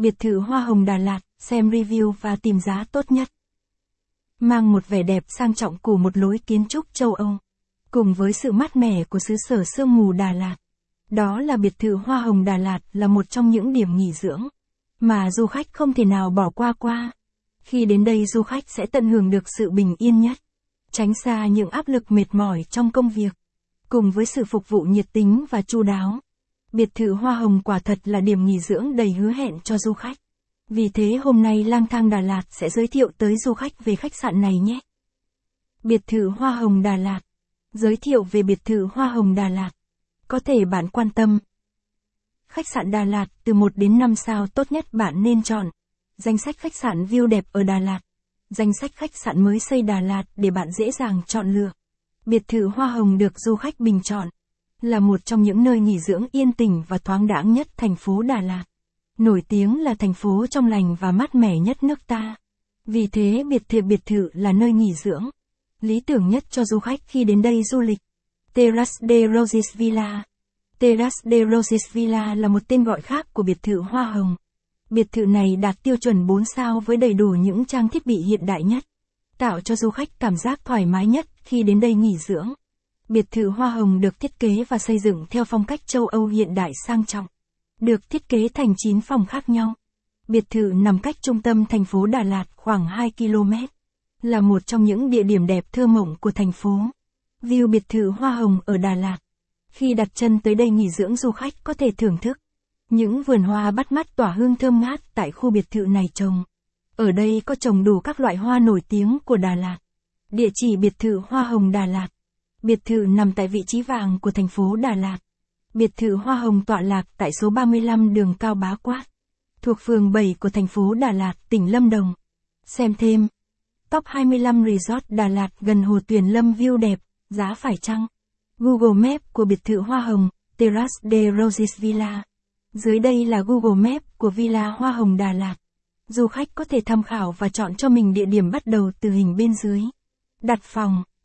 Biệt thự Hoa Hồng Đà Lạt, xem review và tìm giá tốt nhất. Mang một vẻ đẹp sang trọng của một lối kiến trúc châu Âu. Cùng với sự mát mẻ của xứ sở sương mù Đà Lạt. Đó là biệt thự Hoa Hồng Đà Lạt là một trong những điểm nghỉ dưỡng mà du khách không thể nào bỏ qua qua. Khi đến đây du khách sẽ tận hưởng được sự bình yên nhất, tránh xa những áp lực mệt mỏi trong công việc, cùng với sự phục vụ nhiệt tình và chu đáo. Biệt thự Hoa Hồng quả thật là điểm nghỉ dưỡng đầy hứa hẹn cho du khách. Vì thế hôm nay Lang Thang Đà Lạt sẽ giới thiệu tới du khách về khách sạn này nhé. Biệt thự Hoa Hồng Đà Lạt. Giới thiệu về biệt thự Hoa Hồng Đà Lạt. Có thể bạn quan tâm. Khách sạn Đà Lạt từ 1 đến 5 sao tốt nhất bạn nên chọn. Danh sách khách sạn view đẹp ở Đà Lạt. Danh sách khách sạn mới xây Đà Lạt để bạn dễ dàng chọn lựa. Biệt thự Hoa Hồng được du khách bình chọn là một trong những nơi nghỉ dưỡng yên tĩnh và thoáng đãng nhất thành phố Đà Lạt. Nổi tiếng là thành phố trong lành và mát mẻ nhất nước ta. Vì thế biệt thự biệt thự là nơi nghỉ dưỡng. Lý tưởng nhất cho du khách khi đến đây du lịch. Terrace de Roses Villa Terrace de Roses Villa là một tên gọi khác của biệt thự Hoa Hồng. Biệt thự này đạt tiêu chuẩn 4 sao với đầy đủ những trang thiết bị hiện đại nhất, tạo cho du khách cảm giác thoải mái nhất khi đến đây nghỉ dưỡng. Biệt thự Hoa Hồng được thiết kế và xây dựng theo phong cách châu Âu hiện đại sang trọng. Được thiết kế thành 9 phòng khác nhau. Biệt thự nằm cách trung tâm thành phố Đà Lạt khoảng 2 km. Là một trong những địa điểm đẹp thơ mộng của thành phố. View biệt thự Hoa Hồng ở Đà Lạt. Khi đặt chân tới đây nghỉ dưỡng du khách có thể thưởng thức. Những vườn hoa bắt mắt tỏa hương thơm ngát tại khu biệt thự này trồng. Ở đây có trồng đủ các loại hoa nổi tiếng của Đà Lạt. Địa chỉ biệt thự Hoa Hồng Đà Lạt. Biệt thự nằm tại vị trí vàng của thành phố Đà Lạt. Biệt thự Hoa Hồng tọa lạc tại số 35 đường Cao Bá Quát, thuộc phường 7 của thành phố Đà Lạt, tỉnh Lâm Đồng. Xem thêm. Top 25 Resort Đà Lạt gần Hồ Tuyền Lâm view đẹp, giá phải chăng? Google Maps của biệt thự Hoa Hồng, Terrace de Roses Villa. Dưới đây là Google Maps của Villa Hoa Hồng Đà Lạt. Du khách có thể tham khảo và chọn cho mình địa điểm bắt đầu từ hình bên dưới. Đặt phòng